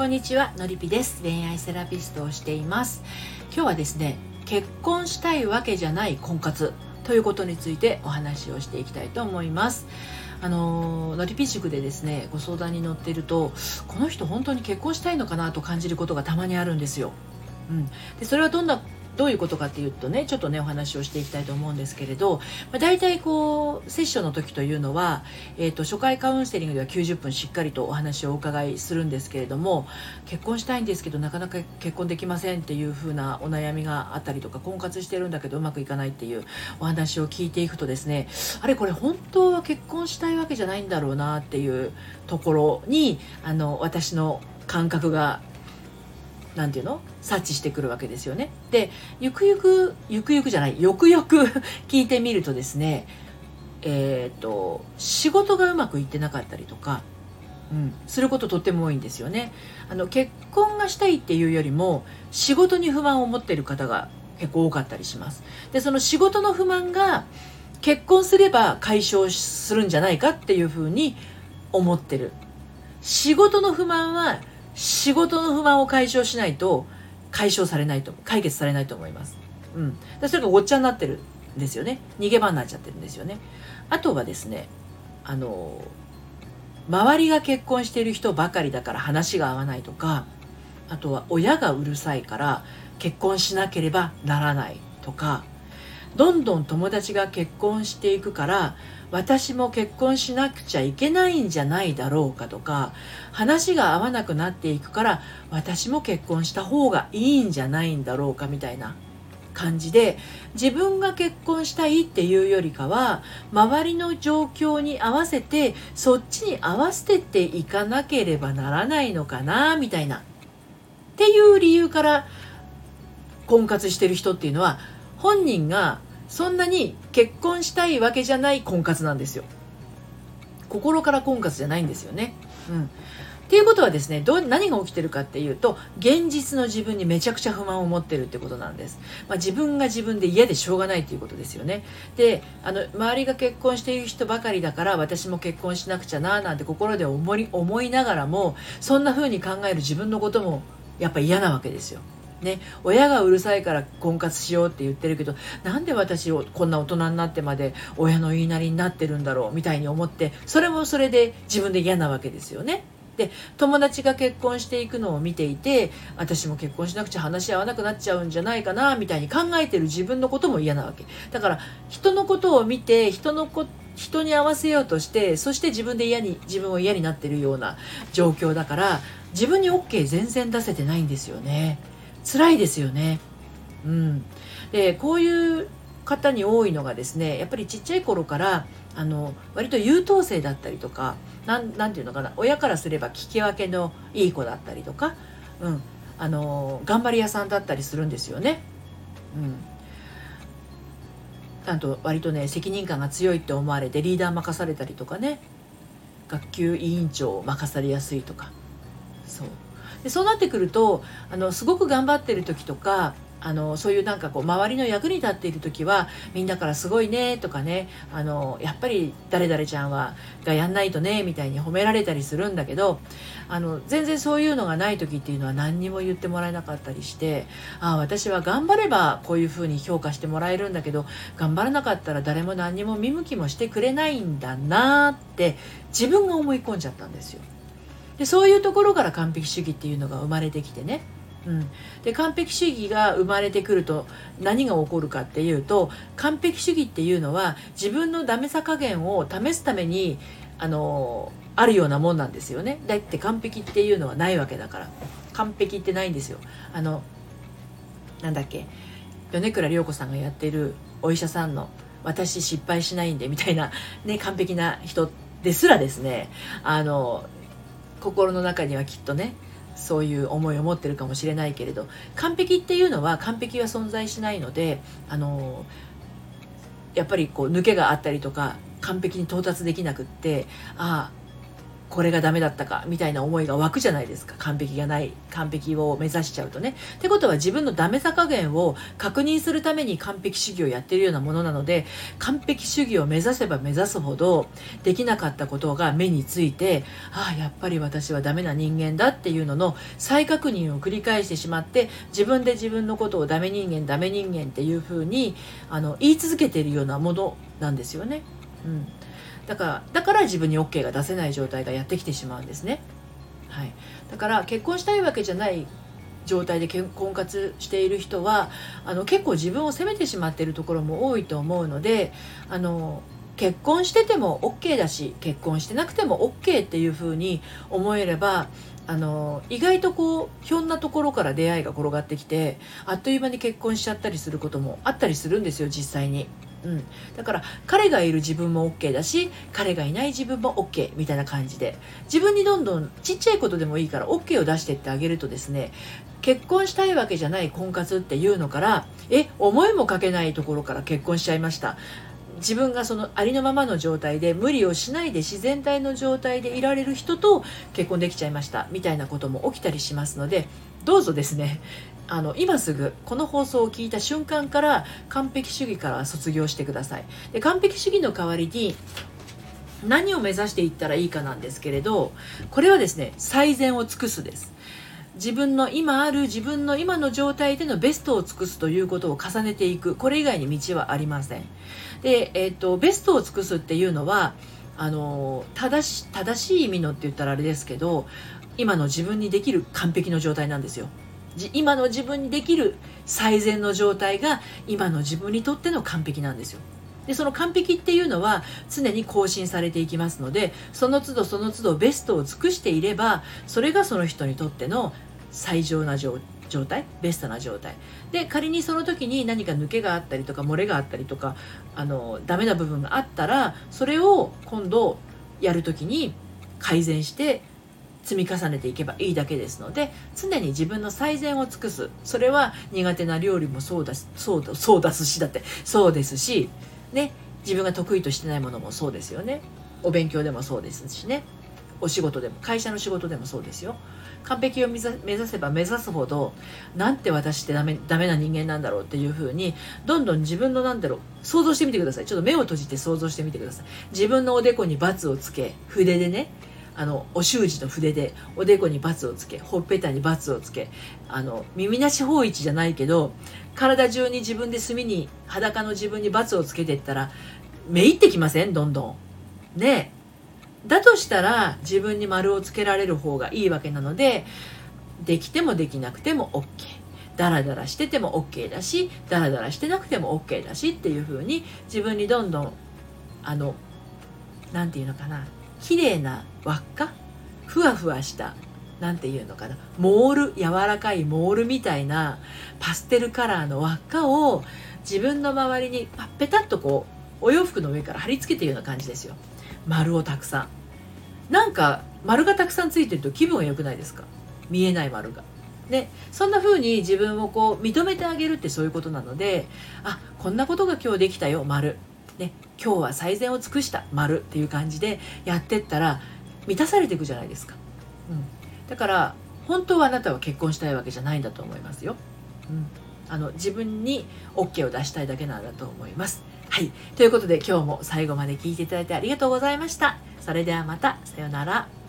こんにちはのりぴです。恋愛セラピストをしています。今日はですね結婚したいわけじゃない婚活ということについてお話をしていきたいと思います。あののりぴ塾でですねご相談に乗っているとこの人本当に結婚したいのかなと感じることがたまにあるんですよ、うん、でそれはどんなどういうことかっていうとねちょっとねお話をしていきたいと思うんですけれど、まあ、大体こうセッションの時というのは、えーと、初回カウンセリングでは90分しっかりとお話をお伺いするんですけれども結婚したいんですけどなかなか結婚できませんっていう風なお悩みがあったりとか婚活してるんだけどうまくいかないっていうお話を聞いていくとですねあれこれ本当は結婚したいわけじゃないんだろうなっていうところにあの私の感覚が何て言うの？察知してくるわけですよね。でゆくゆくゆくゆくじゃないよくよく聞いてみるとですねえっ、ー、と仕事がうまくいってなかったりとか、うん、することとっても多いんですよね。あの結婚がしたいっていうよりも仕事に不満を持っている方が結構多かったりします。でその仕事の不満が結婚すれば解消するんじゃないかっていうふうに思ってる。仕事の不満は仕事の不満を解消しないと解消されないと解決されないと思います。うん、それがごっちゃになってるんですよね逃げ場になっちゃってるんですよね。あとはですねあの周りが結婚している人ばかりだから話が合わないとかあとは親がうるさいから結婚しなければならないとかどんどん友達が結婚していくから私も結婚しなくちゃいけないんじゃないだろうかとか話が合わなくなっていくから私も結婚した方がいいんじゃないんだろうかみたいな感じで自分が結婚したいっていうよりかは周りの状況に合わせてそっちに合わせてっていかなければならないのかなみたいな。っていう理由から婚活してる人っていうのは本人がそんなに結婚したいわけじゃない婚活なんですよ。心から婚活じゃないんですよね。うん。っていうことはですねどう何が起きてるかっていうと現実の自分にめちゃくちゃ不満を持ってるってことなんです、まあ、自分が自分で嫌でしょうがないっていうことですよね。であの周りが結婚している人ばかりだから私も結婚しなくちゃななんて心で思い思いながらもそんな風に考える自分のこともやっぱ嫌なわけですよ。ね、親がうるさいから婚活しようって言ってるけどなんで私をこんな大人になってまで親の言いなりになってるんだろうみたいに思ってそれもそれで自分で嫌なわけですよね。で友達が結婚していくのを見ていて私も結婚しなくちゃ話し合わなくなっちゃうんじゃないかなみたいに考えてる自分のことも嫌なわけだから人のことを見て人のこ人に合わせようとしてそして自分で嫌に自分を嫌になってるような状況だから自分に OK 全然出せてないんですよね。辛いですよね。うん、でこういう方に多いのがですねやっぱりちっちゃい頃からあの割と優等生だったりとか何て言うのかな親からすれば聞き分けのいい子だったりとか、うん、あの頑張り屋さんだったりするんですよね。うん。あと割とね責任感が強いって思われてリーダー任されたりとかね。学級委員長を任されやすいとか。そう。でそうなってくるとあのすごく頑張ってる時とかあのそういうなんかこう周りの役に立っている時はみんなから「すごいね」とかねあのやっぱり誰々ちゃんはがやんないとねみたいに褒められたりするんだけどあの全然そういうのがない時っていうのは何にも言ってもらえなかったりしてああ私は頑張ればこういうふうに評価してもらえるんだけど頑張らなかったら誰も何にも見向きもしてくれないんだなって自分が思い込んじゃったんですよ。でそういうところから完璧主義っていうのが生まれてきてね、うん、で完璧主義が生まれてくると何が起こるかっていうと完璧主義っていうのは自分のダメさ加減を試すためにあのあるようなもんなんですよね。だって完璧っていうのはないわけだから。完璧ってないんですよ。あのなんだっけ。米倉涼子さんがやってるお医者さんの「私失敗しないんで」みたいな、ね、完璧な人ですらですねあの心の中にはきっとねそういう思いを持ってるかもしれないけれど完璧っていうのは完璧は存在しないのであのやっぱりこう抜けがあったりとか完璧に到達できなくってああこれがダメだったかみたいな思いが湧くじゃないですか完璧がない完璧を目指しちゃうとね。ってことは自分のダメさ加減を確認するために完璧主義をやってるようなものなので完璧主義を目指せば目指すほどできなかったことが目についてああやっぱり私はダメな人間だっていうのの再確認を繰り返してしまって自分で自分のことをダメ人間ダメ人間っていうふうにあの言い続けているようなものなんですよね。うんだからだから自分に OK が出せない状態がやってきてしまうんですね。はい、だから結婚したいわけじゃない状態で婚活している人はあの結構自分を責めてしまっているところも多いと思うのであの結婚してても OK だし結婚してなくても OK っていうふうに思えればあの意外とこうひょんなところから出会いが転がってきてあっという間に結婚しちゃったりすることもあったりするんですよ実際に。うん、だから彼がいる自分も OK だし彼がいない自分も OK みたいな感じで。自分にどんどんちっちゃいことでもいいから OK を出してってあげるとですね結婚したいわけじゃない婚活っていうのからえ思いもかけないところから結婚しちゃいました。自分がそのありのままの状態で無理をしないで自然体の状態でいられる人と結婚できちゃいましたみたいなことも起きたりしますのでどうぞですねあの今すぐこの放送を聞いた瞬間から完璧主義から卒業してください。で完璧主義の代わりに何を目指していったらいいかなんですけれどこれはですね最善を尽くすです。自分の今ある自分の今の状態でのベストを尽くすということを重ねていく。これ以外に道はありません。で、えーと、ベストを尽くすっていうのはあの正し正しい意味のって言ったらあれですけど今の自分にできる完璧の状態なんですよ。今の自分にできる最善の状態が今の自分にとっての完璧なんですよ。でその完璧っていうのは常に更新されていきますのでその都度その都度ベストを尽くしていればそれがその人にとっての最上な状態ベストな状態で仮にその時に何か抜けがあったりとか漏れがあったりとかあのダメな部分があったらそれを今度やる時に改善して積み重ねていけばいいだけですので常に自分の最善を尽くす。それは苦手な料理もそうだそうだそうだすしだってそうですしね自分が得意としてないものもそうですよね。お勉強でもそうですしね。お仕事でも会社の仕事でもそうですよ。完璧を目指せば目指すほどなんて私ってダメダメな人間なんだろうっていうふうにどんどん自分のなんだろう想像してみてください。ちょっと目を閉じて想像してみてください。自分のおでこに×をつけ筆でねあのお習字の筆でおでこにバツをつけほっぺたにバツをつけあの耳なし法一じゃないけど体中に自分で墨に裸の自分にバツをつけていったらめいってきません？どんどん。ねだとしたら自分に丸をつけられる方がいいわけなのでできてもできなくても OK。ダラダラしてても OK だしダラダラしてなくても OK だしっていう風に自分にどんどんあの何て言うのかな綺麗な輪っか？ふわふわした何て言うのかな？モール柔らかいモールみたいなパステルカラーの輪っかを自分の周りにパッペタッとこうお洋服の上から貼り付けてるような感じですよ。丸をたくさん。なんか丸がたくさんついてると気分が良くないですか？見えない丸が。でそんな風に自分をこう認めてあげるってそういうことなのであこんなことが今日できたよ丸。ね今日は最善を尽くした丸っていう感じでやってったら満たされていくじゃないですか、うん、だから本当はあなたは結婚したいわけじゃないんだと思いますよ、うん、あの自分に OK を出したいだけなんだと思います。はい。ということで今日も最後まで聞いていただいてありがとうございました。それではまた。さようなら。